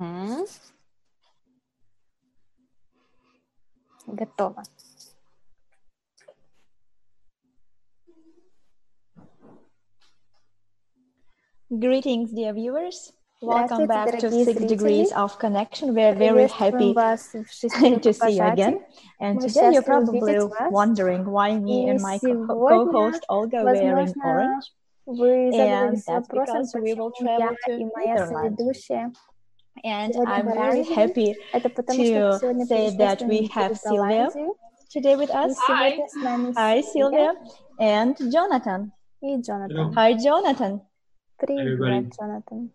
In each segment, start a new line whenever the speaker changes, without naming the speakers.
М. Готово.
Greetings, dear viewers. Welcome
Здравствуйте,
back to
дорогие
Six
зрители.
Degrees of Connection. We're very
Приветствуем
happy
вас в шестерых
to see you again.
пожатий.
And
Мы
today you're
счастливы
probably
видеть вас.
wondering why me
И
and my co-
сегодня,
co-host Olga wearing
возможно,
orange.
Вы
And
задались
that's
вопросом,
because we will
почему я
travel to
и моя
Netherlands.
Соведущая.
And
Сегодня
I'm
мы
very
едем.
happy
Это потому, что
to
сегодня
say that we
путешествуем
have
через
Sylvia
Голландию.
today with
И
us.
сегодня с нами
Hi,
Сильвия
Sylvia. And Jonathan.
и Джонатан.
Hi, Jonathan.
Привет,
everybody.
Джонатан.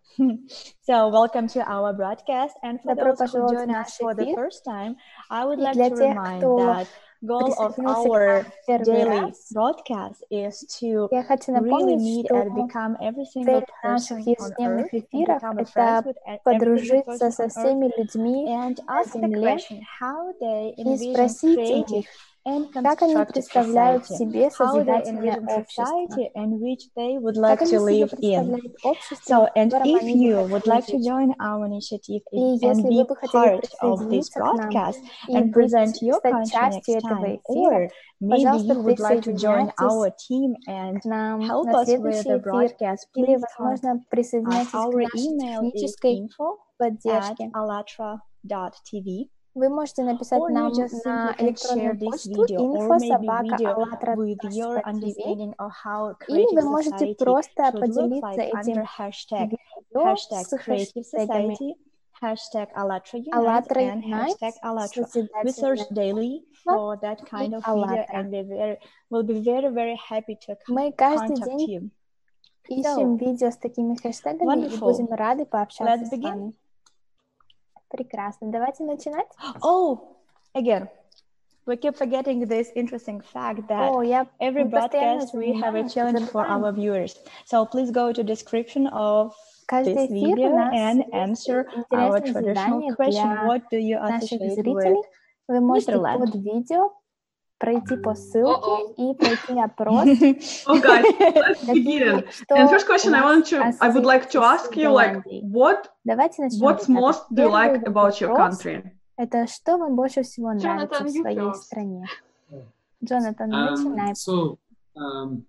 So, welcome to our broadcast. And for
Добро
those who
пожаловать в
join us
наш
for the
эфир.
first time, I would
И
like
для
to
тех,
remind
кто
that goal of
присоединился к
our
нам в первый
daily
раз,
broadcast is to
я хочу
really
напомнить,
meet
что
and become every single
цель
person
наших
on
ежедневных
earth and
эфиров
become a
это
friends with e- every single
подружиться
person
со
on earth
всеми людьми
and
на
ask the
Земле
question how they
и
envision
спросить у
creative
них,
and
как они
constructive
представляют
society,
себе
how they
созидательное
envision
общество,
society in which they would
как
like
они
to
себе
live in.
представляют общество,
So,
в
and
котором
if
они бы
you
хотели
would like to
жить.
join our initiative
И
and
если
be
вы бы хотели
part of this
присоединиться к нам
broadcast
и
and
быть,
present your
стать
country
частью
next
этого
time,
эфира,
or maybe
пожалуйста,
you would like to join
присоединяйтесь
our team and
к нам
help
на
us with
следующий
the
эфир
broadcast,
или,
please
возможно,
contact us.
присоединяйтесь к
Our
нашей
email is
технической
info at
поддержке.
alatra.tv.
Вы можете написать
Or
нам на электронную почту info или вы можете просто поделиться этим видео с хэштегами
hashtag Alatra Unite,
АЛЛАТРА
and
Unite,
hashtag Alatra. We search
созидательное
daily for that kind of video, and we very will be very very happy to con-
Мы каждый
contact
день
you.
ищем
So,
видео с такими хэштегами и будем рады пообщаться
Let's
с
begin.
вами. Прекрасно. Давайте начинать.
Oh, again, we keep forgetting this interesting fact that
О, я
every
мы постоянно
broadcast we have a
забываем,
challenge for
забываем.
our viewers. So please go to description of
Каждый
this
эфир у
video
нас
and
есть
answer our
интересное
traditional
задание
question:
для
What do you
наших
associate
зрителей.
with
Вы можете
Нидерланд?
под видео пройти по ссылке и пройти опрос.
Oh, guys, let's begin. And first question I want to, I would like to ask you, like, what,
Давайте начнем.
what's most do you like about your country?
– Это что вам больше всего нравится
Jonathan,
в
you
своей стране? Джонатан,
Um,
начинай.
so um,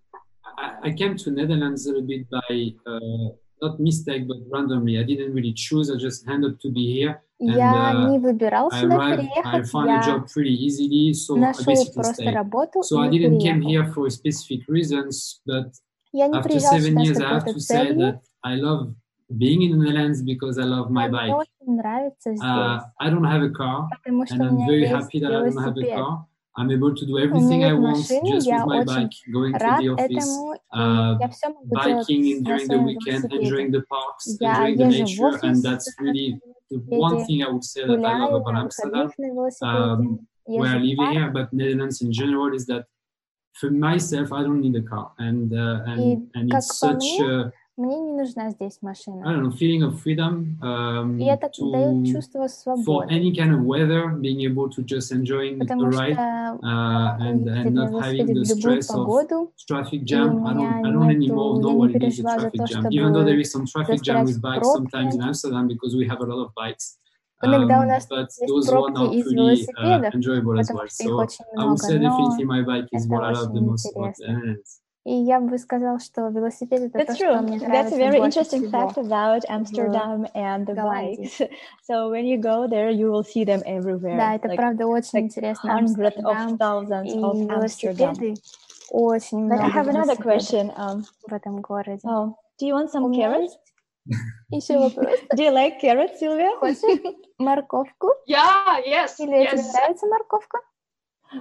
I, I came to Netherlands a little bit by uh, not mistake but randomly. I didn't really choose. I just ended to be here.
Я
and, uh,
не выбирал
I
сюда
arrived. I
переехать,
found a
я
job pretty easily, so I
нашел
basically
просто
stayed.
работу
So I
и
didn't came
переехал.
here for specific reasons, but
Я не
after
приезжал
seven
сюда с
years, I have
какой-то
to say
целью.
that I love being in the Netherlands because I love my
Мне
bike.
очень нравится здесь,
Uh, I don't have a car,
потому что
and
у
I'm
меня
very
есть
happy that I don't have a
велосипед.
car. I'm able to do everything
нет
I want
машины,
just
я
with my
очень
bike, going to
Рад
the office,
этому, и
uh,
я все могу делать
biking in,
на
during the
своем
weekend,
велосипеде.
enjoying the parks,
Я
enjoying the
езжу в
nature, and
офис
that's
на
really the
велосипеде,
one thing I would say that I
гуляю
love about
на
Amsterdam,
выходных на велосипеде,
um, where I
езжу в
live
парк.
here, but Netherlands in general is that for myself I don't need a car, and uh,
И
and and
как
it's
по
such
мне,
a
мне не нужна здесь
I
машина.
don't know feeling of freedom um,
И это дает
to
чувство
for
свободы,
any kind of weather, being able to just enjoying a
потому что
ride
я
uh, and
могу
and
ездить на
not having
велосипеде
the
в любую
stress of
погоду,
traffic
и
jam.
у
I
меня
don't I don't anymore
нету,
know
я
what
не
it is a
переживаю за
traffic
то,
jam. Even though
чтобы
there is some traffic jam
застрять
with
в
bikes sometimes in
пробке.
Amsterdam because we have a lot of bikes.
Иногда у
Um,
нас
but
есть
those one
пробки
are
из
pretty uh,
велосипедов,
enjoyable as
потому
well.
что их
So
очень
I would
много,
say
но
definitely my bike is
это
what I love the
очень
most about
интересно.
the Netherlands.
И я бы сказал, что велосипед это то,
That's
что
true.
мне
That's a
нравится
very
больше
interesting
всего
fact about
в
Amsterdam and the
Голландии.
bikes. So when you go there, you will see them
Да,
everywhere,
это
like
правда очень
like
интересно.
hundreds of
Амстердам
thousands
и
of Amsterdam.
велосипеды, очень
But I
много
have another
велосипедов
question. Um,
в этом городе.
oh, do you want
У
some
меня
carrots?
есть еще вопрос.
Do you like carrots, Sylvia?
Хочешь морковку?
Yeah, yes,
Или тебе
yes.
нравится морковка?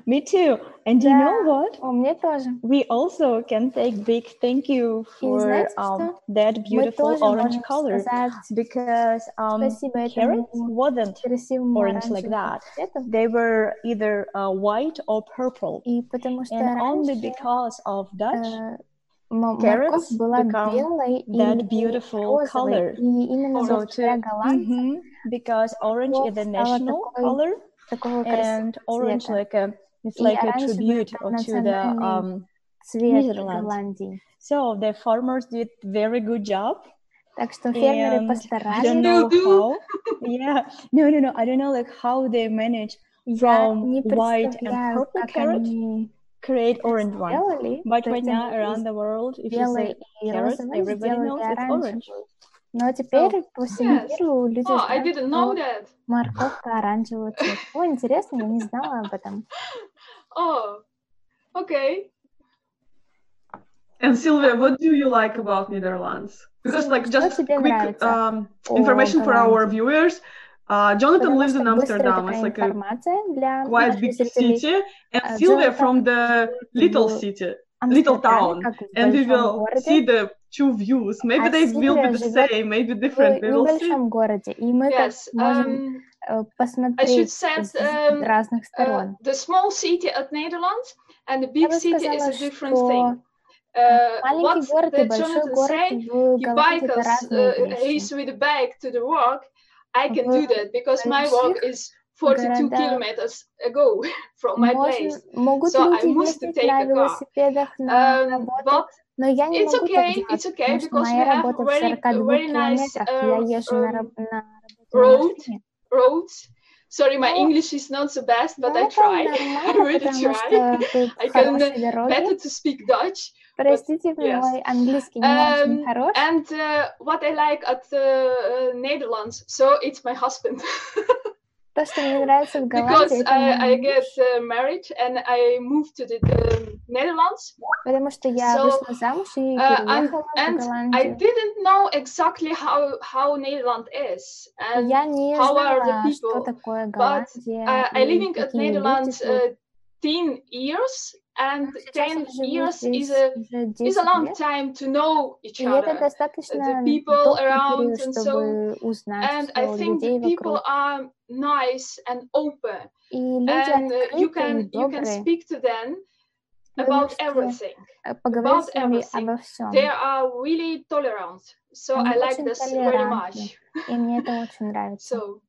Me too. And do you know
Да,
what?
о, мне тоже.
We also can say big thank you
И
for
знаете
um,
что?
that
Мы
beautiful
тоже
orange
можем
color
сказать
because um,
спасибо
carrots
этому
wasn't
красивому
orange like
оранжевому
that.
цвету.
They were either uh, white or purple.
И потому что
And only
раньше
because of Dutch,
э, м-
carrots
морковь была
become
белой
that
и
beautiful
розовой.
color.
И именно
So
благодаря
to
голландцам
Mhm, because orange is
морковь
the
стала
national
такой,
color
такого
and
красивого
orange
цвета.
like a it's
И
like a
оранжевый
tribute
это
to the
национальный
um,
цвет
Netherlands.
Голландии.
So the farmers did very good job
Так что фермеры
And I don't
постарались.
know
Still do.
how. Yeah. No, no, no. I don't know like how they manage
Я
from
не
white and
представляю,
purple
как
carrot
они
create orange one.
сделали.
But
То
right
есть
now
они
around
из
the world, if you
белой
say
и
carrots,
розовой
everybody
сделали
knows it's orange.
Но теперь по всему
Yes.
миру люди
Oh, I
знают,
didn't know
что
that.
морковка оранжевого цвета. О, интересно, я не знала об этом.
Oh, okay. And Sylvia, what do you like about Netherlands? Because, like, just quick um,
о
information for our viewers. Uh, Jonathan
Потому
lives in Amsterdam. It's like a quite big city, and
Uh,
Sylvia
Jonathan
from the little city, little town, and we will
городе,
see the two views. Maybe
а
they will be
Сильвия
the
живет
same, maybe
в
different. We will see.
небольшом городе, и мы как
Yes.
можем
Um,
э,
I should
посмотреть
say
с
um,
разных
uh,
сторон.
the small city at Netherlands and the
Я
big
бы
city is
сказала,
a different
что
thing. Uh,
маленький
what
город и
that
большой
Jonathan
город
said,
в
he
Голландии это
bikes,
разные
uh,
вещи.
he's with a bag to the work. I can do
В
that because my work
больших
is 42
городах
kilometers ago from my
можно,
place.
могут
So I
люди
must
ездить
take
на
a car.
велосипедах на
Um,
работу,
but
но я не
it's
могу так
okay,
делать,
it's okay
потому что
because we
моя
have
работа в
very
42
very nice
километрах, и я
uh,
езжу на,
um,
раб- на работу на
road.
машине.
roads. Sorry, my
Ну,
English is not so best, but
Ну,
I
это
try. I
нормально,
really
потому
try.
что тут
I can uh,
хорошие дороги.
better to speak Dutch.
Простите,
yes.
мой английский не очень
Um,
хорош.
and uh, what I like at uh, Netherlands, so it's my husband.
То, что мне нравится в
because
Голландии, это
I, I
мой
get
муж,
uh, married and I moved to the um, Netherlands.
потому что я
so,
вышла замуж и
Uh, and
переехала в
and I
Голландию.
didn't know exactly how how Netherlands is and
Я не
how are the
знала, что
people.
такое
But
Голландия
uh, I
и
living at
какие люди
Netherlands
тут.
uh, 10 years, and
Сейчас
10
я живу
years is
здесь
a
уже
is
10
a long
лет,
time to know each
и это
other.
достаточно
the people
долгий
around
период,
and so
чтобы узнать
and I
всё,
think
людей
the people
вокруг.
are nice and open
И люди
and uh, you
открытые и
can you can
добрые.
speak to them
Вы
about
можете
everything
э, поговорить
about
с ними
everything.
обо всем.
they are really tolerant so
Они
I like
очень
this very
толерантны,
much
и мне это очень нравится.
so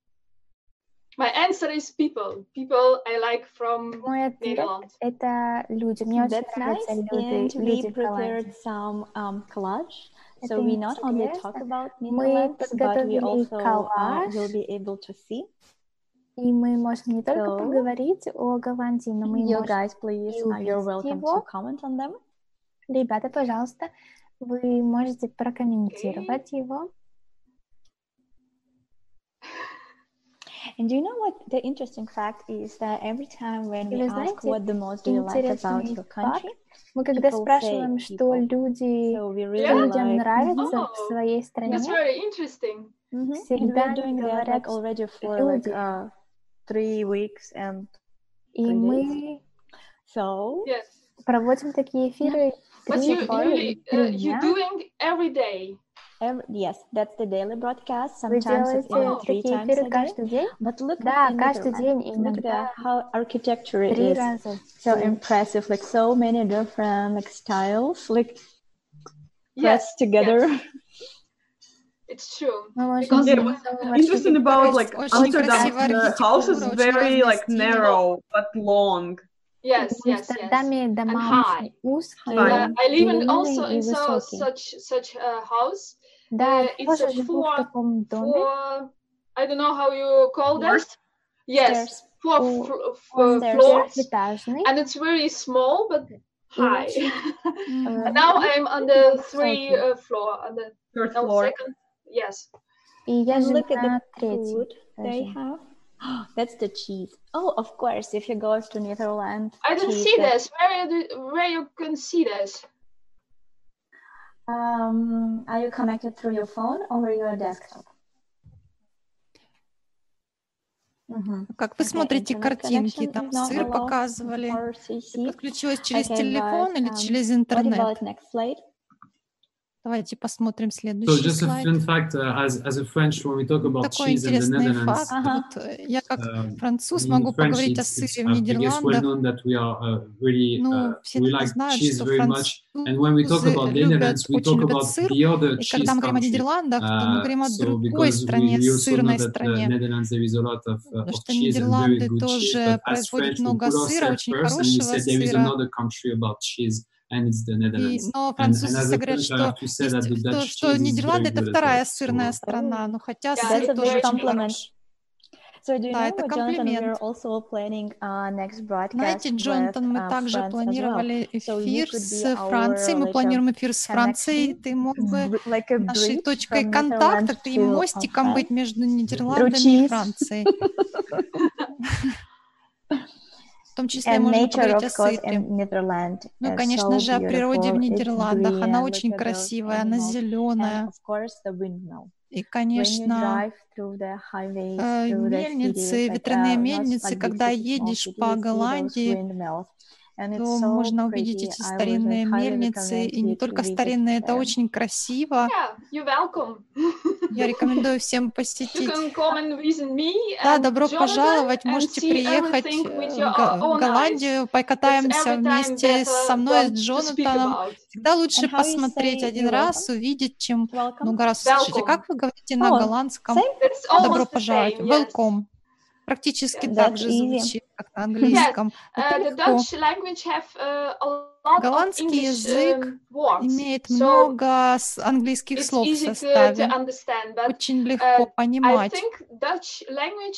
my answer is people people I like from
Мой ответ это люди. Мне очень
That's nice.
нравятся люди,
And we
люди в
prepared some um, collage. So we not only talk about Netherlands, but we also uh, will be able to see.
и мы можем не только
So,
поговорить о Голландии, но мы
You
можем
guys, please,
и
uh, you're welcome
его.
to comment on them.
Ребята, пожалуйста, вы можете прокомментировать его.
And do you know what the interesting fact is that every time when
И
we
вы
ask
знаете,
what the most do you like about
интересный
your
факт,
country,
мы когда
people
спрашиваем,
say
что
people.
люди,
so we
что
really
Yeah.
людям
like.
нравится
Oh,
в своей стране,
that's very interesting
Mhm. And
всегда
we're doing that
говорят
like already for like
люди.
uh, three weeks and
И
three
мы
so
yes
проводим такие эфиры
but
три
you
недели
you
и
uh,
три
you
дня.
doing every day
Every, yes, that's the daily broadcast.
Вы
Sometimes it's even
делаете
three
такие
times
эфиры
a day.
каждый день?
But look
Да,
at the
каждый
Netherlands.
день,
Look at
иногда
how architecture it
три
is.
раза. в
So
день.
impressive, like so many different like styles, like
yes
pressed together.
it's true
Мы можем
Because Yeah,
делать
what's
целый
interesting
маршрут.
about like
Очень
Amsterdam,
красивая
the house is
архитектура, очень
very
разные
like
стили.
narrow but long.
В
yes yes yes
Амстердаме дома
high.
очень узкие,
Uh, uh, I live in
длинные
also
и
in so,
высокие.
such such a house
Да,
uh,
я
it's
тоже
a
живу в
four-
таком доме.
for I don't know how you call that.
Floors?
Yes,
Stairs.
four
О,
fl- f-
Он
stairs.
floors,
трехэтажный.
and it's very small but high.
э,
And now I'm on the three
Высокий.
uh, floor, on the
Third
no,
floor.
second. Yes.
И я
And
живу
look at
на
the
третьем
food they
этаже.
have. That's the cheese. Oh, of course. If you go to Netherlands,
I didn't
cheese
see
that-
this. Where you, where you can see this?
Um, are you connected through your phone or your desktop? Mhm.
Как вы
Okay,
смотрите
internet
картинки? Там сыр показывали. подключилась через
Okay,
телефон
but,
или
um,
через
What
интернет? Давайте посмотрим
So
следующий
just a
слайд.
fun fact, uh, as, as a French, when we talk about
Такой
cheese in the
интересный
Netherlands,
факт.
Ага.
Вот э, я как
uh,
француз могу
French,
поговорить о сыре в
well
Нидерландах.
known that we are uh, really,
Ну,
uh,
все
we
наверное,
like
знают,
cheese
что
very much. And when we talk
французы
about
любят,
Netherlands, we
очень
talk
любят
about
сыр.
the other
И
cheese
когда мы говорим о. Нидерландах, то мы
Uh,
говорим о
so
другой стране, сырной
uh,
стране.
Uh,
Потому что
and
Нидерланды тоже производят много сыра, очень
and
хорошего сыра. И, но французы говорят, что, есть, что, что Нидерланды это вторая сырная страна, но хотя
Yeah,
сыр тоже очень
compliment.
хорош.
So do you
Да,
know,
это комплимент.
also planning our next broadcast
Знаете, Джонатан, мы
uh,
также планировали эфир с Францией. Мы планируем эфир с Францией. Ты мог бы нашей точкой контакта, ты
uh,
мостиком быть между Нидерландами и. Францией. В том числе
And
можно
nature,
поговорить о сыре. Ну, конечно
so
же, о природе в Нидерландах. Она очень красивая, она зеленая. И, конечно,
highways,
э, мельницы, ветряные
uh,
мельницы, когда едешь по Голландии, то можно увидеть эти старинные мельницы. И не только старинные, это очень красиво. Я рекомендую всем посетить. Да, добро пожаловать. Можете приехать э, в. Голландию, покатаемся вместе со
better
мной, с Джонатаном. Всегда лучше посмотреть один раз, увидеть, чем
Welcome.
много раз услышать. А как вы говорите на голландском? Добро пожаловать. Welcome. Практически
That's
так же звучит, как на английском.
Uh. Dutch language have uh, of
Голландский
English
язык
um,
Имеет
so
много английских слов в составе. Очень
uh,
легко
I
понимать.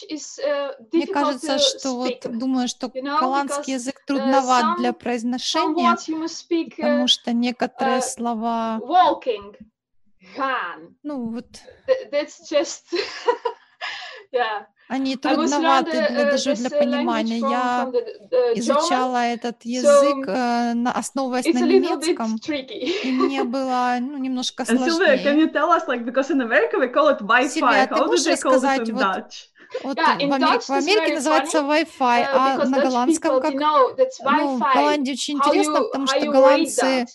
is uh,
Мне кажется, что вот думаю, что
you know,
голландский язык трудноват для
some- Some
произношения,
speak uh,
потому что некоторые
э,
слова,
walking, gaan.
ну вот,
Th- That's just yeah.
Они трудноваты
uh,
для,
uh,
даже для
uh,
понимания. Я изучала этот язык, э, на- основываясь на немецком, и мне было ну, немножко
Э,
сложнее.
Sylvia, can you tell us, like, because in America we call it Wi-Fi. How do they call
рассказать,
in
вот,
Dutch?
Вот
Yeah,
в, Америке, в Америке называется Wi-Fi,
Uh,
а на голландском как? Ну, в. Голландии очень интересно, потому что голландцы?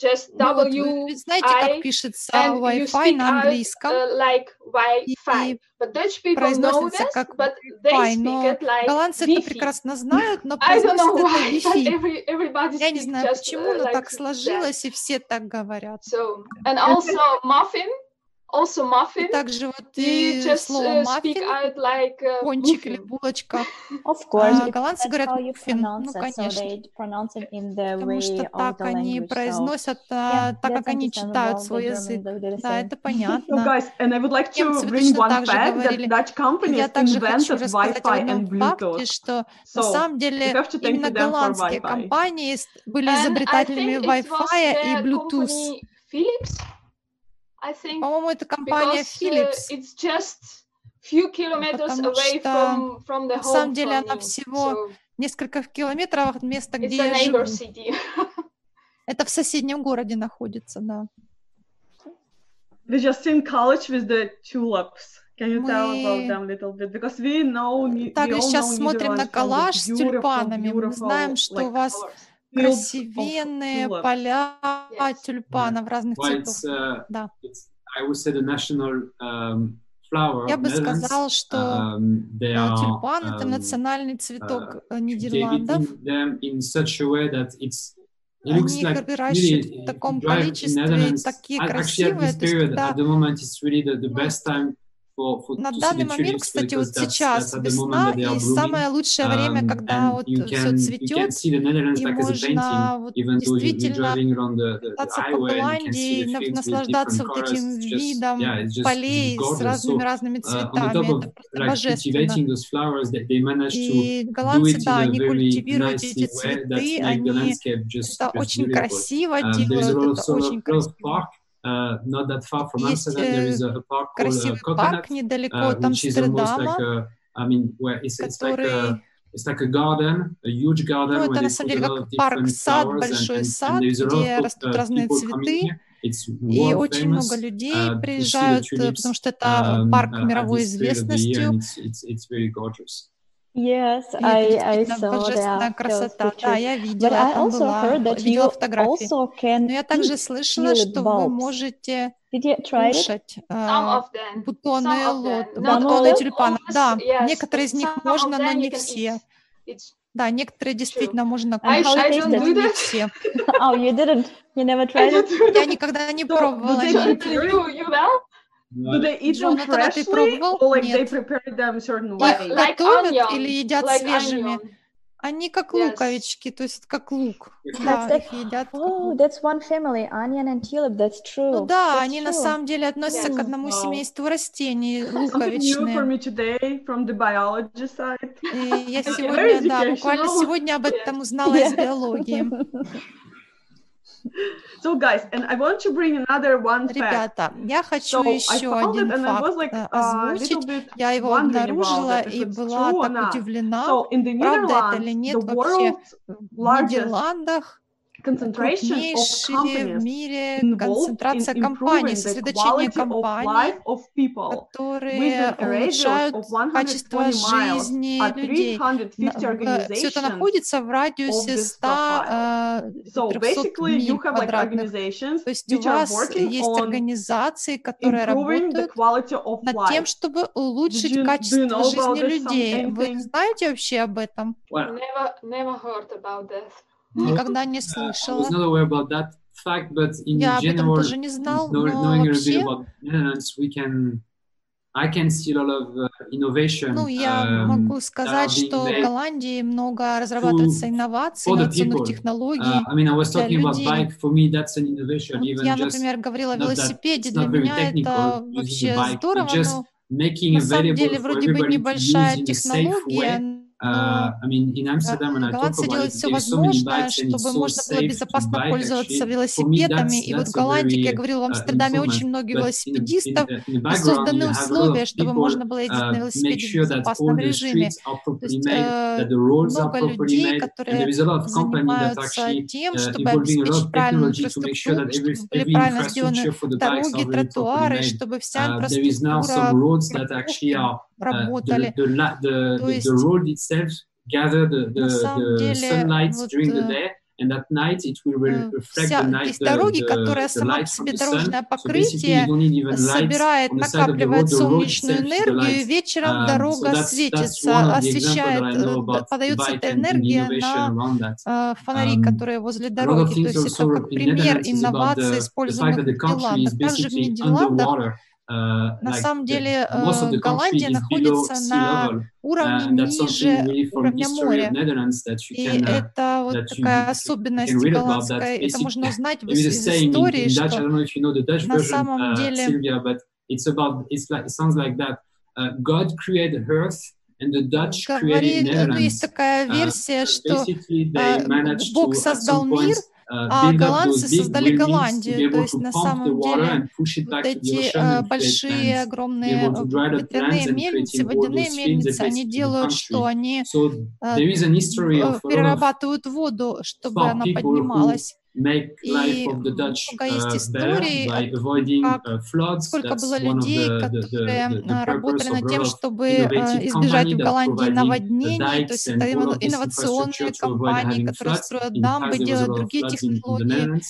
Just
ну вот вы
W
знаете, как пишется Wi-Fi на английском,
uh, like Wi-Fi. But Dutch people know
произносится
this,
как
but they speak
но
it like
голландцы это прекрасно знают, но
I don't know
произносят это Wi-Fi.
every,
Я не знаю
just
почему,
uh,
но
like
так
that.
сложилось, и все так говорят.
So, and also muffin, also
И
muffin.
также вот и
just
слово
uh, out like uh,
пончик или
muffin.
булочка,
Of course,
а
because
голландцы
that's
говорят
pronounce
Ну.
So
конечно.
they pronounce it in the
Потому что так они
language. So
произносят,
yeah,
а, так как они читают свой язык. Да, это
So,
понятно.
guys, and I would like to
Немцы
bring
точно
one
так же
fact that
говорили.
Dutch companies
Я также хочу
invented
рассказать о
Wi-Fi
одном
and
факте,
Bluetooth.
что на
So,
самом
you
деле
have to thank
именно
to them for
голландские
Wi-Fi.
компании были
And I
изобретателями
think it was
Wi-Fi и Bluetooth.
company Philips. I think
По-моему, это компания
because uh,
Philips.
it's just few kilometers
Потому
away
что
from from the
на самом
home
деле она всего
So
несколько километров от места,
it's
где
a
я живу.
city.
Это в соседнем городе находится, да.
We just in college with the tulips. Can you tell about
Мы
them a little bit? Because we know,
также сейчас
know
смотрим на коллаж с
beautiful,
тюльпанами. Мы знаем, что у
like,
вас
Colors.
Красивенные поля
Yes.
тюльпанов разных цветов.
uh,
Да.
it's, I would say the national um, flower
Я бы сказал, что
Um,
э, тюльпан это
um,
национальный цветок э, Нидерландов. Они их выращивают в таком количестве, такие красивые. На данный момент, кстати, вот сейчас весна и самое лучшее время,
Um,
когда вот все цветет, и можно вот действительно кататься по Голландии, наслаждаться вот
just,
видом полей с разными-разными
uh,
цветами. Это божественно. И голландцы, да, они культивируют эти цветы, они это очень красиво
Um,
делают, это очень красиво.
Park, uh, not that far from
Есть
Amsterdam. There
э,
is a, a park called uh,
красивый
Coconut,
парк недалеко
uh, almost
Амстердама,
like a, I mean, where it's, it's like
который
a, it's like a garden, a huge garden
Ну, это на самом деле как парк, сад,
and,
большой
and, and
сад, где растут
uh,
разные цветы, и очень много людей
uh,
приезжают, э, потому что это
um,
парк
uh,
мировой известностью,
Yes, I, I saw
божественная
those
красота. Да, я
But
видела, я там была,
that
видела фотографии. Но я также слышала, что вы можете а,
them.
бутоны,
Some of
лот, бутоны тюльпанов. Да,
yes,
некоторые из них
some of
можно, но не все. Да, некоторые действительно можно кушать, но не
that.
все.
Oh, you didn't? You never tried it?
Я
that.
никогда не
So,
пробовала.
You, you well?
Э, Do they eat them
ну,
freshly, or like
Нет.
they prepare them certain way?
Их like
готовят
onion.
или едят
like
свежими?
Onion.
Они как
yes.
луковички, то есть как лук. Да,
that's
их like, едят.
Oh, that's one family, onion and tulip, that's true.
Ну да,
that's
они
true.
на самом деле относятся
yes.
к одному
wow.
семейству растений,
луковичные. for me today from the biology side.
И я сегодня, да, буквально сегодня об этом узнала yeah. из биологии.
So, guys, and I want to bring another one fact.
Ребята, я хочу
so
еще один
it,
факт
like, uh,
озвучить. Я его обнаружила и была так удивлена,
so
правда это или нет, вообще в Нидерландах крупнейшие в мире концентрация компаний, сосредоточение компаний, которые улучшают качество жизни людей. Все это находится в радиусе 100 300
э,
миль квадратных. То есть у вас есть организации, которые работают над тем, чтобы улучшить качество жизни людей. Вы знаете вообще об этом?
Never, never heard about this.
Ну, Никогда не
э,
слышала. Я об этом тоже не знал, но вообще...
I can see a lot of uh, innovation,
ну, я
um,
могу сказать, что в Голландии много разрабатывается инноваций, инновационных технологий
uh, I mean, I was talking about bike. For me, that's an innovation.
Вот
Even
я, например, говорила о велосипеде, для меня это вообще здорово, но на самом деле вроде бы небольшая технология, Голландцы делают все возможное, чтобы можно было безопасно пользоваться велосипедами. И вот в Голландии, я говорила, в Амстердаме очень много велосипедистов,
а
созданы условия, чтобы можно было ездить на велосипеде в безопасном режиме. То есть э, много людей, которые занимаются тем, чтобы обеспечить правильную инфраструктуру, чтобы были правильно сделаны дороги, тротуары, чтобы вся инфраструктура работали. То есть,
the road itself
э,
and at night it will
э,
reflect
вся,
the night,
дороги,
the,
которая сама по себе дорожное покрытие собирает, накапливает солнечную энергию, и вечером дорога светится, освещает, э, подается эта энергия на фонари, которые возле дороги. То есть это как пример
инновации,
используемых в Нидерландах. Также в Нидерландах на самом деле э, Голландия находится на уровне ниже уровня моря. И это вот такая особенность голландская, это можно узнать из истории, что на самом деле
it's about it's like it sounds like that uh, God created earth and the Dutch created
э, Netherlands. Ну, есть такая версия, что а, Бог создал мир, а голландцы создали Голландию, то есть на самом деле вот эти э, большие, огромные э, ветряные мельницы, водяные мельницы, они делают что? Они э, перерабатывают воду, чтобы она поднималась.
Make life of the Dutch better by avoiding floods.
Сколько было людей, которые
э,
работали над тем, чтобы э, избежать в Голландии наводнений, то есть инновационные компании, которые строят дамбы, делают другие технологии.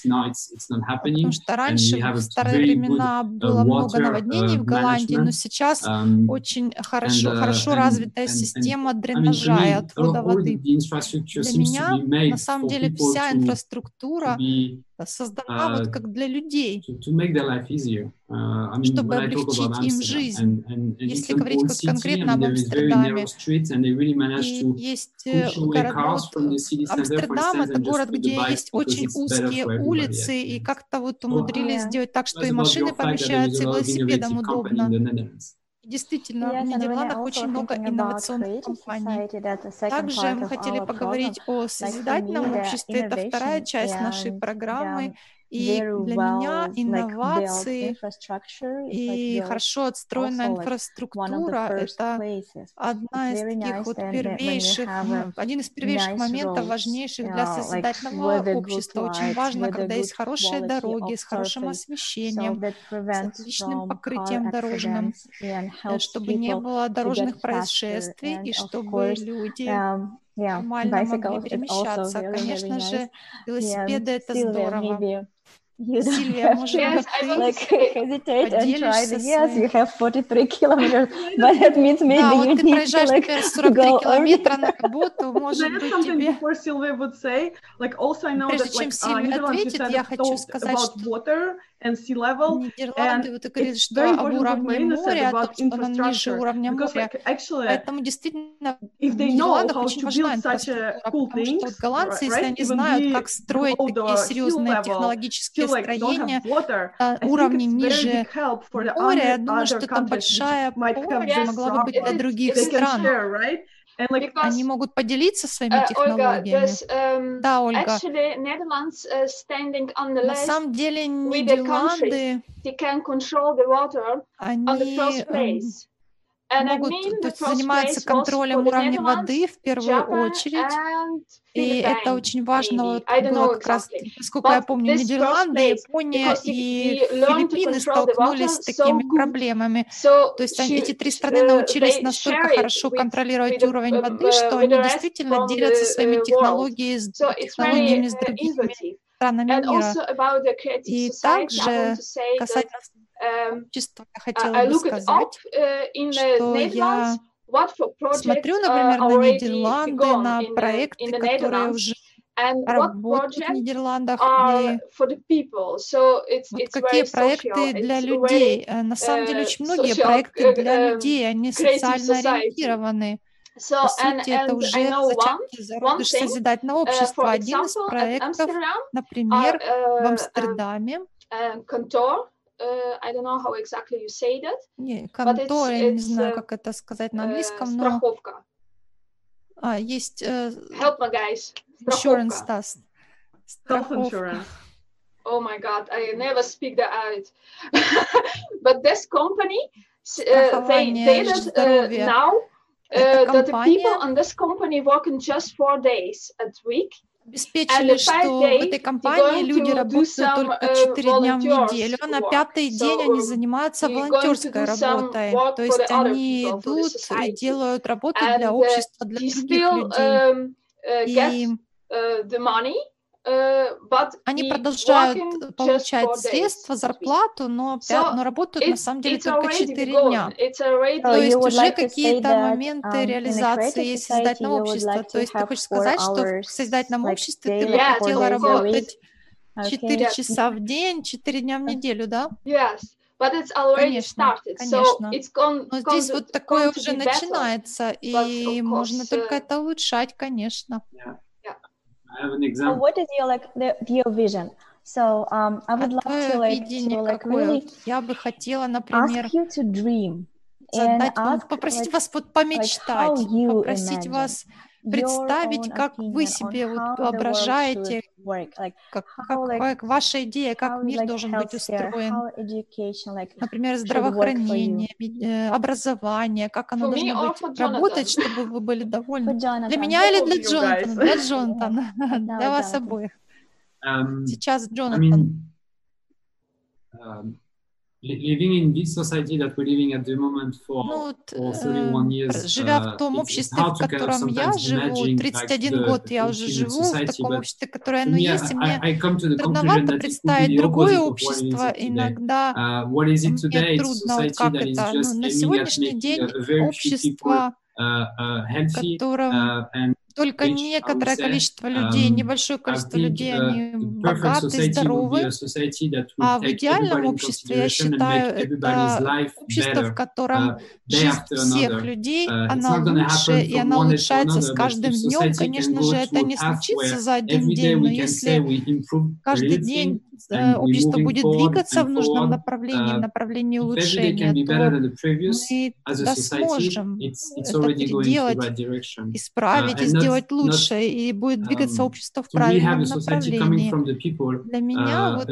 Потому что раньше, в старые времена, было много наводнений в Голландии, но сейчас очень хорошо, хорошо развитая система дренажа и отвода воды. Для меня, на самом деле, вся инфраструктура
be
создана
uh, вот
как для людей,
to, to. Uh, I mean,
чтобы облегчить им жизнь.
And, and, and
Если говорить
как
конкретно об Амстердаме,
really
и есть э, город Амстердам, это город, где есть очень узкие улицы, и как-то вот умудрились сделать так, что и машины помещаются, и велосипедом удобно. Действительно, в Нидерландах очень много инновационных компаний. Также мы хотели поговорить о созидательном обществе. Это вторая часть нашей программы. И для меня инновации и хорошо отстроенная инфраструктура — это одна из таких вот первейших, один из первейших моментов, важнейших для созидательного общества. Очень важно, когда есть хорошие дороги с хорошим освещением, с отличным покрытием дорожным, э, чтобы не было дорожных происшествий, и чтобы люди
yeah,
нормально могли перемещаться. Конечно
really
же, nice. велосипеды
yeah,
это
Silvia,
здорово.
Maybe. You
Сильвия, может,
yes,
like, hesitate and try the, yes, you have 43 kilometers, but that means maybe
да,
you
вот
need to, like,
43 километра на работу, может быть, тебе...
Before Sylvia would say, like, also I know
Прежде
that, like, чем
Сильвия
uh,
ответит, я хочу сказать, что...
water, and sea level.
Нидерланды, вот ты говоришь, что об уровне моря, о что она ниже уровня моря.
Like, actually,
Поэтому действительно в Нидерландах очень важна инфраструктура,
cool
потому что вот голландцы,
right?
если они
Even
знают, как строить такие серьезные технологические строения,
а, уровни
ниже моря, я думаю, что там большая помощь могла бы быть для других стран.
Like,
Они могут поделиться своими
uh,
технологиями.
Olga, um,
да, Ольга.
Actually, Netherlands, uh, standing on the
На самом деле Нидерланды,
they can control the water Они on the first place
могут то есть, занимаются контролем уровня воды в первую очередь. И это очень важно вот, было как раз, насколько я помню, Нидерланды, Япония и Филиппины столкнулись с такими проблемами. То есть эти три страны научились настолько хорошо контролировать уровень воды, что они действительно делятся своими технологиями технологиями с другими странами мира. И также касательно Чисто я хотела бы сказать, что я смотрю, например, на Нидерланды, на проекты, которые уже работают в Нидерландах, и вот какие проекты для людей. Э, на самом деле очень многие проекты для людей, они социально ориентированы. По сути, это уже зачатки зародыш созидательного общества.
Uh,
Один из проектов, например, в Амстердаме,
Э, I don't know how exactly you say that.
Не,
it's
я не знаю,
э,
как это сказать на
э,
английском, но...
Страховка.
А, есть...
Help me, guys.
Insurance, да. Страховка.
Oh my God, I never speak that out. But this company, uh, they, they did uh, now... Uh, that the people on this company work in just four days a week
обеспечили, что в этой компании люди работают только 4 дня в неделю, а на пятый день они занимаются волонтерской работой. То есть они идут и делают работу для общества, для других людей. И они продолжают получать средства, зарплату, но, но работают на самом деле только 4 дня. То есть уже какие-то моменты реализации есть
в
создательном
обществе.
То есть ты хочешь сказать, что в
создательном
обществе ты бы хотела работать 4 часа в день, 4 дня в неделю, да?
but it's already
конечно,
started.
Конечно.
So it's gone,
Но здесь вот такое уже начинается, и можно только это улучшать, конечно.
Yeah. Have an example.
So what is your like the, your vision? So um, I would love to like, to, like really
Я бы хотела, например,
ask you to dream
задать,
ask,
попросить
like,
вас вот помечтать,
like
попросить вас представить, как вы себе вот воображаете, как, ваша идея, как мир должен быть устроен. Например, здравоохранение, э, образование, как оно должно быть работать, чтобы вы были довольны. Для меня или для Джонатана? Для Джонатана, для вас обоих.
Эм,
Сейчас Джонатан.
Living in this society that we're living at the moment for,
ну,
for
э,
31 years,
живя в том обществе, в котором я живу, 31 год я уже живу в таком обществе, которое оно есть, и мне трудновато представить другое общество. Иногда мне трудно, как это. Ну,
Но на
сегодняшний день общество, в котором только некоторое количество людей, небольшое количество людей, они богаты, здоровы. А в идеальном обществе, я считаю, это общество, в котором жизнь всех людей, она лучше, и она улучшается с каждым днем. Конечно же, это не случится за один день, но если каждый день Э, общество будет двигаться в нужном направлении, в направлении улучшения, то мы сможем это переделать, исправить и сделать лучше, и будет двигаться общество в правильном направлении. Для меня вот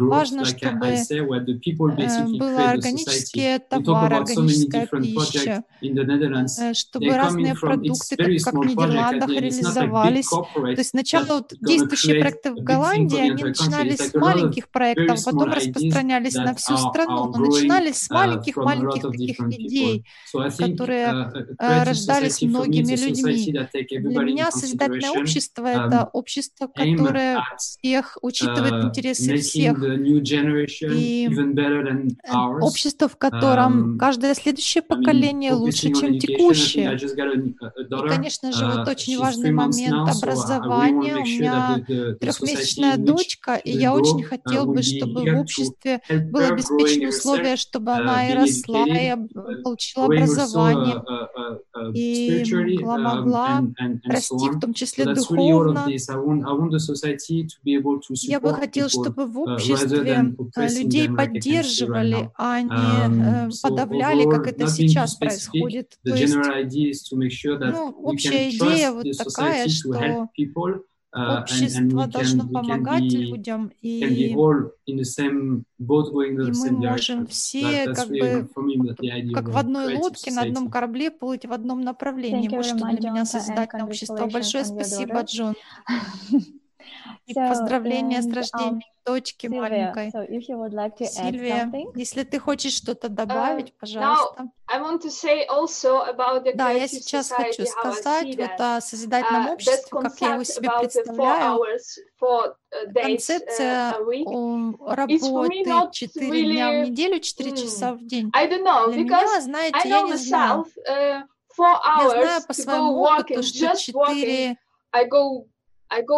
важно, чтобы э, было органические товары, органическая пища, э, чтобы разные продукты, как, как в Нидерландах, реализовались. То есть сначала действующие проекты в Голландии, они начинались с маленьких проектов, потом распространялись на всю страну, но начинались с
маленьких-маленьких
таких идей, которые э, рождались многими людьми. Для меня созидательное общество — это общество, которое всех учитывает интересы всех, и э, общество, в котором каждое следующее поколение лучше, чем текущее. И, конечно же, вот очень важный момент образования. У меня
трехмесячная
дочка, и я
the idea
как
of
в
a
одной
creative
лодке на одном
society.
корабле плыть в одном направлении.
Thank you
Вот
very
что
much,
для меня
Jonathan, and
созидательное общество. Большое
congratulations on your
спасибо,
daughter.
Джон. И
So,
поздравления с
and, um,
рождением дочки
Sylvia,
маленькой.
So if you would like to add
Сильвия,
something.
если ты хочешь что-то добавить,
now,
пожалуйста.
I want to say also about the
Да, я
creative
сейчас хочу
society, how I
сказать
see
вот
that.
о созидательном
Uh, that
обществе, как я его
concept
себе
about the four
представляю.
hours, four uh, days uh,
Концепция
a week.
о,
It's for me
работы 4 дня в неделю, 4
mm,
часа в день. Для меня, знаете, я не знаю.
uh,
Я знаю по своему опыту, что
just walking,
4
I go, I go just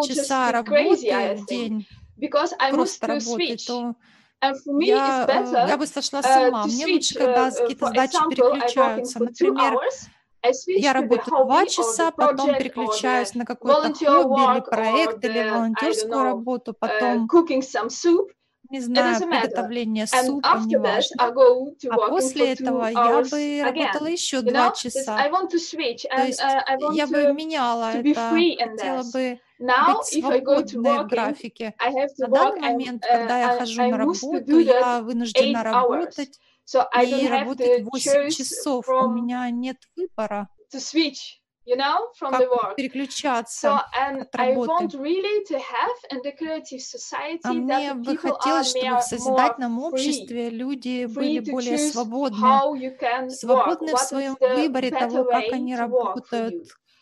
часа работы в день,
because I must
просто работы,
switch.
то
And for me,
я,
it's
э,
better
я бы сошла с
uh,
ума. Мне лучше,
Uh,
когда какие-то задачи переключаются. Например, я работаю два часа, потом переключаюсь на
volunteer
хобби или проект, или волонтерскую
know,
работу, потом,
cooking some soup.
Не знаю, приготовление супа,
go to
А после этого я бы работала еще два часа. То есть
uh,
я бы меняла это, хотела бы
Now,
быть свободной в графике. На данный момент,
uh,
когда я хожу на работу, я вынуждена работать и работать
the
8
choice
часов. У меня нет выбора,
to switch, you know, from
как
the work. So
переключаться
and
от
I
работы.
want really to have in the creative
А
society
мне
that the
бы хотелось, чтобы в созидательном
free,
обществе люди были более свободны,
work,
свободны в своем выборе того, как они работают,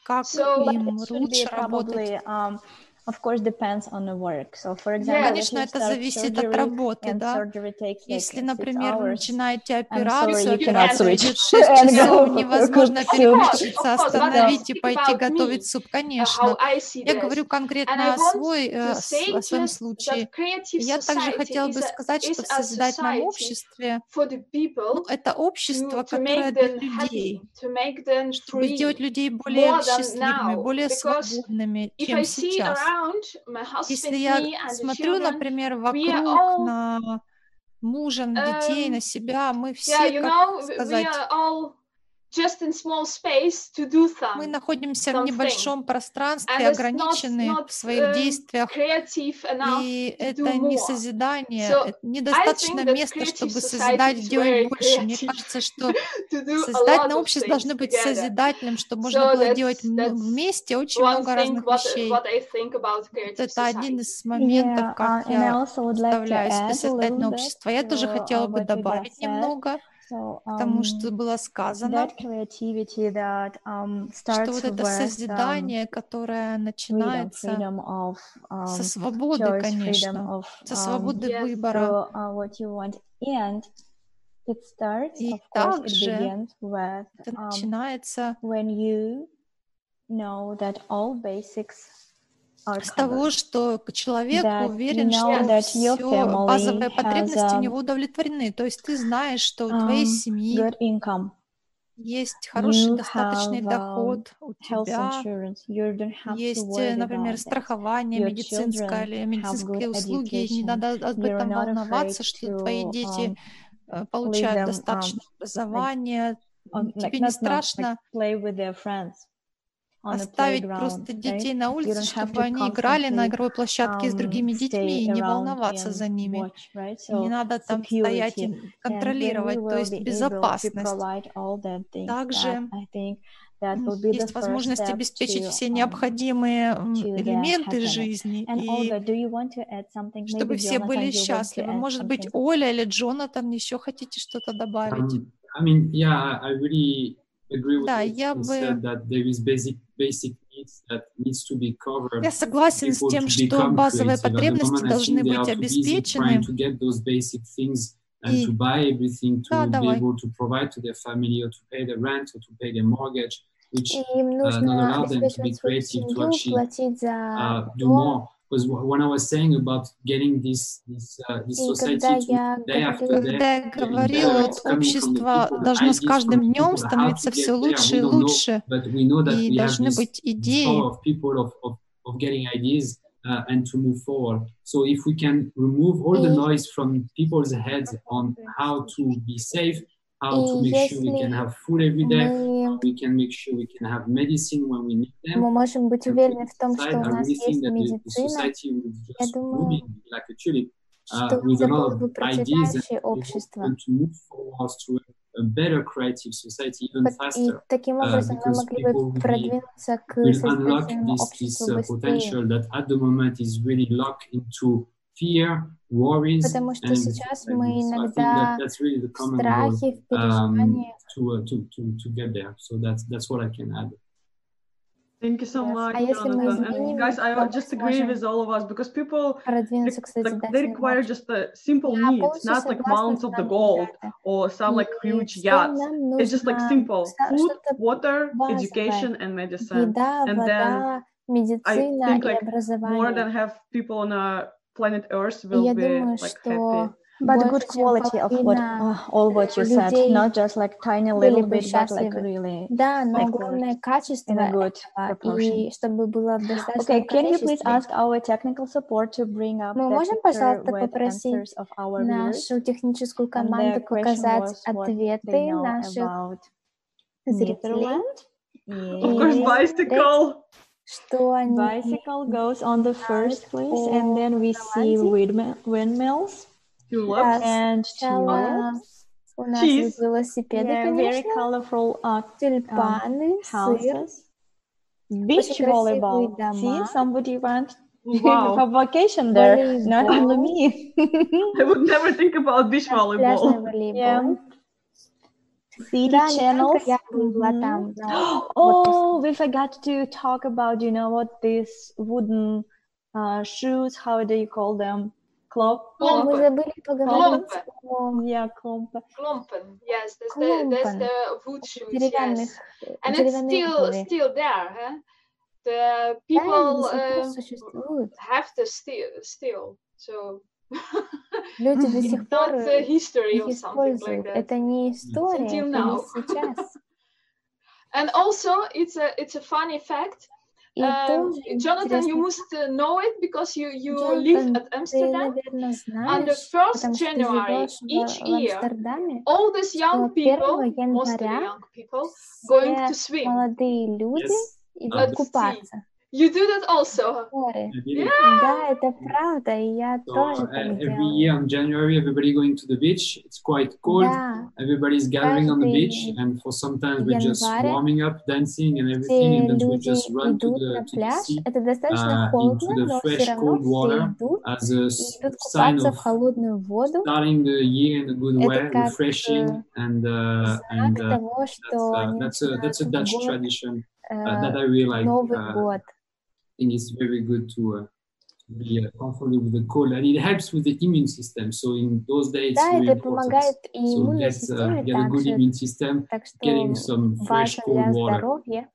как
So
им лучше работать.
probably, um, of course, depends on the work. So, for example,
Конечно, это зависит от
surgery
работы,
and
да.
takes like
Если, например, вы начинаете операцию, операция идет 6
and go
часов, невозможно переключиться, остановить и пойти готовить суп,
how
конечно.
I see
Я говорю
And
конкретно
I
о, свой, э, о своем случае. я также
society
хотела бы сказать, что в созидательном
society
обществе, ну, это общество, которое для людей, чтобы сделать людей более счастливыми, более свободными, чем
I see
сейчас. Если я смотрю, например, вокруг на мужа, на детей,
um,
на себя, мы все, как сказать,
just in small space to do
мы
some
находимся в
something.
небольшом пространстве,
And it's not,
ограничены
not
в своих
um,
действиях,
creative enough
и
to do
это не
more.
созидание,
So
недостаточно места,
creative
чтобы созидать, делать больше. Мне
creative
кажется, что
of
общество должно быть
together.
созидательным, чтобы можно
So
было делать
that's
м-
that's
вместе очень
one
много
thing
разных
what
вещей.
what I think about
Вот
creative
это один
society.
из моментов,
Yeah,
как
uh,
я представляю себе
bit
общество. Я тоже хотела
uh,
бы добавить
said.
немного
So,
к тому, что
um,
было сказано,
that creativity that um,
что
starts
вот это
with um,
созидание, которое
freedom,
начинается
freedom of
со
um,
свободы,
choice, freedom
конечно,
of
со
um,
свободы
Yes.
выбора.
do uh, what you want, and it starts,
И
of course, it
также
begins with
это
um,
начинается
when you know that all basics
с того, что человек уверен, что все базовые потребности у него удовлетворены. То есть ты знаешь, что у твоей
um,
семьи есть хороший
you
достаточный
have um,
доход, у тебя есть, например, страхование медицинское или медицинские услуги, не надо об этом волноваться, что твои
to
дети
um,
э, получают
um,
достаточное образование,
like
тебе не
like
оставить просто
right?
детей на улице, чтобы они играли на игровой площадке с
um,
другими детьми и не волноваться за ними,
watch, right?
и не надо там стоять и контролировать, то есть безопасность. Также есть возможность обеспечить все
um,
необходимые элементы жизни, и чтобы все были счастливы. Может быть? Оля или Джонатан еще хотите что-то добавить?
Um, I mean, yeah, I really
Да,
what
я
you
бы
said that there is basic basic needs that needs to be covered
я
for
согласен с
people
тем,
to
что
become
базовые
creative. At the
потребности
moment, I
должны
think they
быть
are too busy
обеспечены.
trying to get those basic things and
И
to buy everything to
да,
be
давай.
able to provide to their family or to pay the rent or to pay their mortgage, which
Э,
И им
uh, not
нужно
allow them to be
обеспечивать свою
creative to
семью,
actually
платить за
uh, do
дом,
More because when I was saying about getting this this uh, this
И
society
когда
to
я
day after
говорила,
day,
Когда я
getting
говорила,
better,
вот
it's coming from the
общество
people, the
должно с
ideas
каждым
from the
днем
people, how
становиться
to
все
get there,
лучше
we
и
don't know,
лучше,
but we know that
и
we have
должны
this,
быть
this
идеи.
power of people of, of, of getting ideas uh, and to move forward. So if we can remove all the
И-
noise from people's heads on how to be safe, how to
И
make sure we
если
can have food every day,
мы,
we can make sure we can have medicine when we need them.
мы можем быть
and
уверены
put
в том,
aside,
что у
I
нас
really think
есть
that the, the
медицина,
society will
я
just
думаю,
blooming like a tulip uh,
что
with a
это
lot
было бы
of ideas and
процветающее
we
общество.
want to move forward to a, a better creative society even
Пот- И
faster
таким
uh,
образом мы
because
могли
people will
бы
be
продвинуться к
will unlock
созидательному
this this
обществу
uh,
быстрее.
Potential that at the moment is really locked into fear, worries,
Потому что
and
сейчас
like
мы
this. So I think that
иногда
that's really the
в
common goal
страхе, в
um,
переживании.
to, uh, to to to get there. So that's that's what I can add.
Thank you so
Yes.
much,
А если мы
Jonathan. And
изменим,
guys, I
то мы
just agree
сможем
with all of us because people
продвинуться к
like, they
созидательному
require
обществу.
just a simple
Я
needs,
полностью
not like
согласна
mounts
с
of the
вами,
gold
ребята.
or some like
И
huge
что
yachts.
нам
It's just like
нужно
simple
ста-
food,
что-то
water,
базовое.
education, and medicine.
Еда,
And then
вода,
I
медицина
think
и
like more
образование.
than half people on a planet Earth
И
will
я
be
думаю,
like
что
happy.
But
больше,
good
чем
quality of what
половина
uh, all what you said,
людей
not just like tiny
были
little
бы
bit, but like
счастливы.
really
Да, но
like
главное качество
in a good
этого,
proportion.
и чтобы было в достаточном
Okay, can you please
количестве.
ask our technical support to bring up
Мы
the
можем,
picture
пожалуйста,
with
попросить
answers of our viewers?
нашу техническую
And
команду
the question
показать
was what
ответы
they know
наших
about
зрителей,
Netherlands.
Of course,
И
bicycle.
что они
Bicycle goes on the first place, and then we see
Голландии.
windmill, windmills
Tulips.
and
Сначала
tulips.
у нас
Cheese.
есть велосипеды,
Yeah, very
конечно,
colorful uh,
тюльпаны, сыр.
houses. Beach
красивые
volleyball. See,
дома.
somebody went
Wow.
for vacation there, not only me.
I would never think about beach
Пляжный
volleyball.
волейбол.
Yeah. City
Да, не
channels.
только я была
Mhm.
там. но
Oh, we forgot to talk about, you know what, these wooden uh, shoes, how do you call them? Clop?
вот Мы
Кломпы.
забыли поговорить
Кломпы.
о
Yeah, кломп.
Klompen. Yes, that's the that's
Klompen.
the wood shoes.
деревянных,
Yes, and it's
деревянной
still
обуви.
still there. Huh? The
Да, они
people
до сих пор
uh,
существуют.
have to steal still. So
Люди до
it's
сих
not
пор
the history
их
or something like
используют.
that.
Это не история,
Until
это
now.
не сейчас.
And also, it's a it's a funny fact.
И
Um,
тоже
Jonathan, you
интересный
must uh, know it because you you
Jonathan,
live at
Ты,
Amsterdam.
наверное,
On
знаешь,
the first
потому что ты
January
живешь в,
each
в
year,
Амстердаме,
all these young
что
people,
1
mostly
января
young people, going to
все
swim.
молодые люди
Yes,
идут
At sea.
купаться
You do that also.
в море.
I did it.
Да, это правда, и я
So
тоже
uh,
так
every
делала.
year in January, everybody going to the beach. It's quite cold.
Да,
Everybody's gathering on the
Каждый
beach, and for sometimes we're just
январь
warming up, dancing, and
все
everything, and then we
люди
just run to
идут
the
на
to the
пляж.
sea
Это достаточно
uh,
холодно,
into the
но
fresh
все равно
cold water
все идут
as a
и
s-
идут
sign
купаться
of
в холодную воду.
starting the year in a good
Это
way,
как,
refreshing,
э,
and uh, and
Знак
uh,
того,
that's
что
uh,
они
that's a
начинают
that's a Dutch
год,
tradition uh,
э,
that I really like.
Новый
Uh,
год.
I think it's very good to uh, to be uh, comfortable with the cold, and it helps with the immune system. So in those days, it's
Да,
very
это
important.
помогает и
So
иммунной
get uh,
системе
get a good
также,
immune system,
так
getting
что
some fresh
важно
cold
для
water.
здоровья.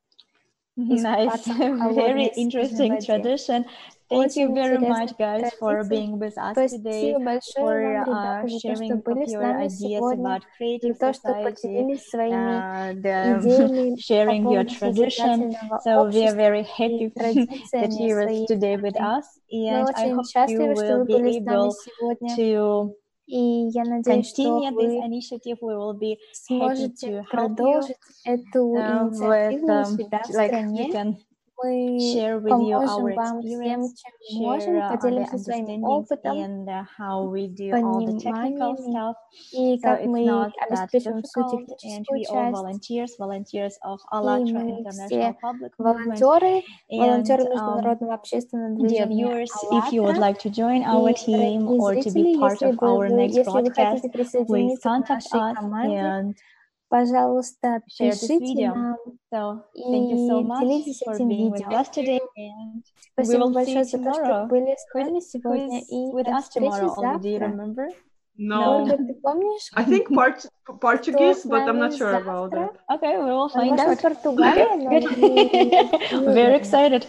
Nice,
искупаться в холодной
very
снежной
interesting
воде.
tradition. Thank you
Очень
very
интересная
much, guys, for
традиция.
being with us today,
Спасибо большое
for
вам,
uh,
ребята, за то, что
sharing
были
of
с
your
нами
ideas
сегодня,
about
за
creative
то, что
society
поделились своими
and um,
идеями по
sharing your
поводу
tradition.
созидательного
So we are
общества
very
и
happy that
традициями
you were
своей
today with
страны.
us,
Мы
and I
очень
hope you
счастливы, что
will
вы
be
были с нами
able
сегодня,
to
и я надеюсь, что
continue this
вы
initiative. We will be happy
сможете
to help you
продолжить эту
uh, with
инициативу у
um,
себя в
like
стране.
We can
Мы
share with you
поможем
our
вам всем,
experience,
чем можем,
share uh, the
поделимся своим
understandings
опытом
and uh, how we do all the technical
пониманиями,
stuff.
и
So
как
it's
мы
not that
обеспечим всю
difficult, and
техническую
we all
часть.
volunteers, volunteers of
И
ALLATRA
мы
International
все
Public Movement.
волонтеры,
And
волонтеры
um,
Международного общественного
dear
движения
viewers, if you would
«АЛЛАТРА».
like to join our
И,
team
дорогие
or to be
зрители,
part
если
of
бы
our
вы,
next
если вы
broadcast,
хотите
please
присоединиться к
contact
нашей
us
команде,
and
пожалуйста, пишите нам
So thank you so
и
much
делитесь этим видео. Спасибо большое за то, что были с нами сегодня, и
with
до
us
встречи
tomorrow? Olga, do you
завтра.
remember?
No. I think part Portuguese, but I'm not sure about that.
Okay, we will find out. Very excited.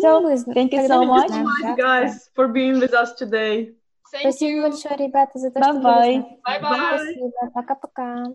So, thank you so much.
guys, for being with us today.
Thank
Спасибо
you.
большое, ребята, за то, что
Bye-bye.
Спасибо. Пока-пока.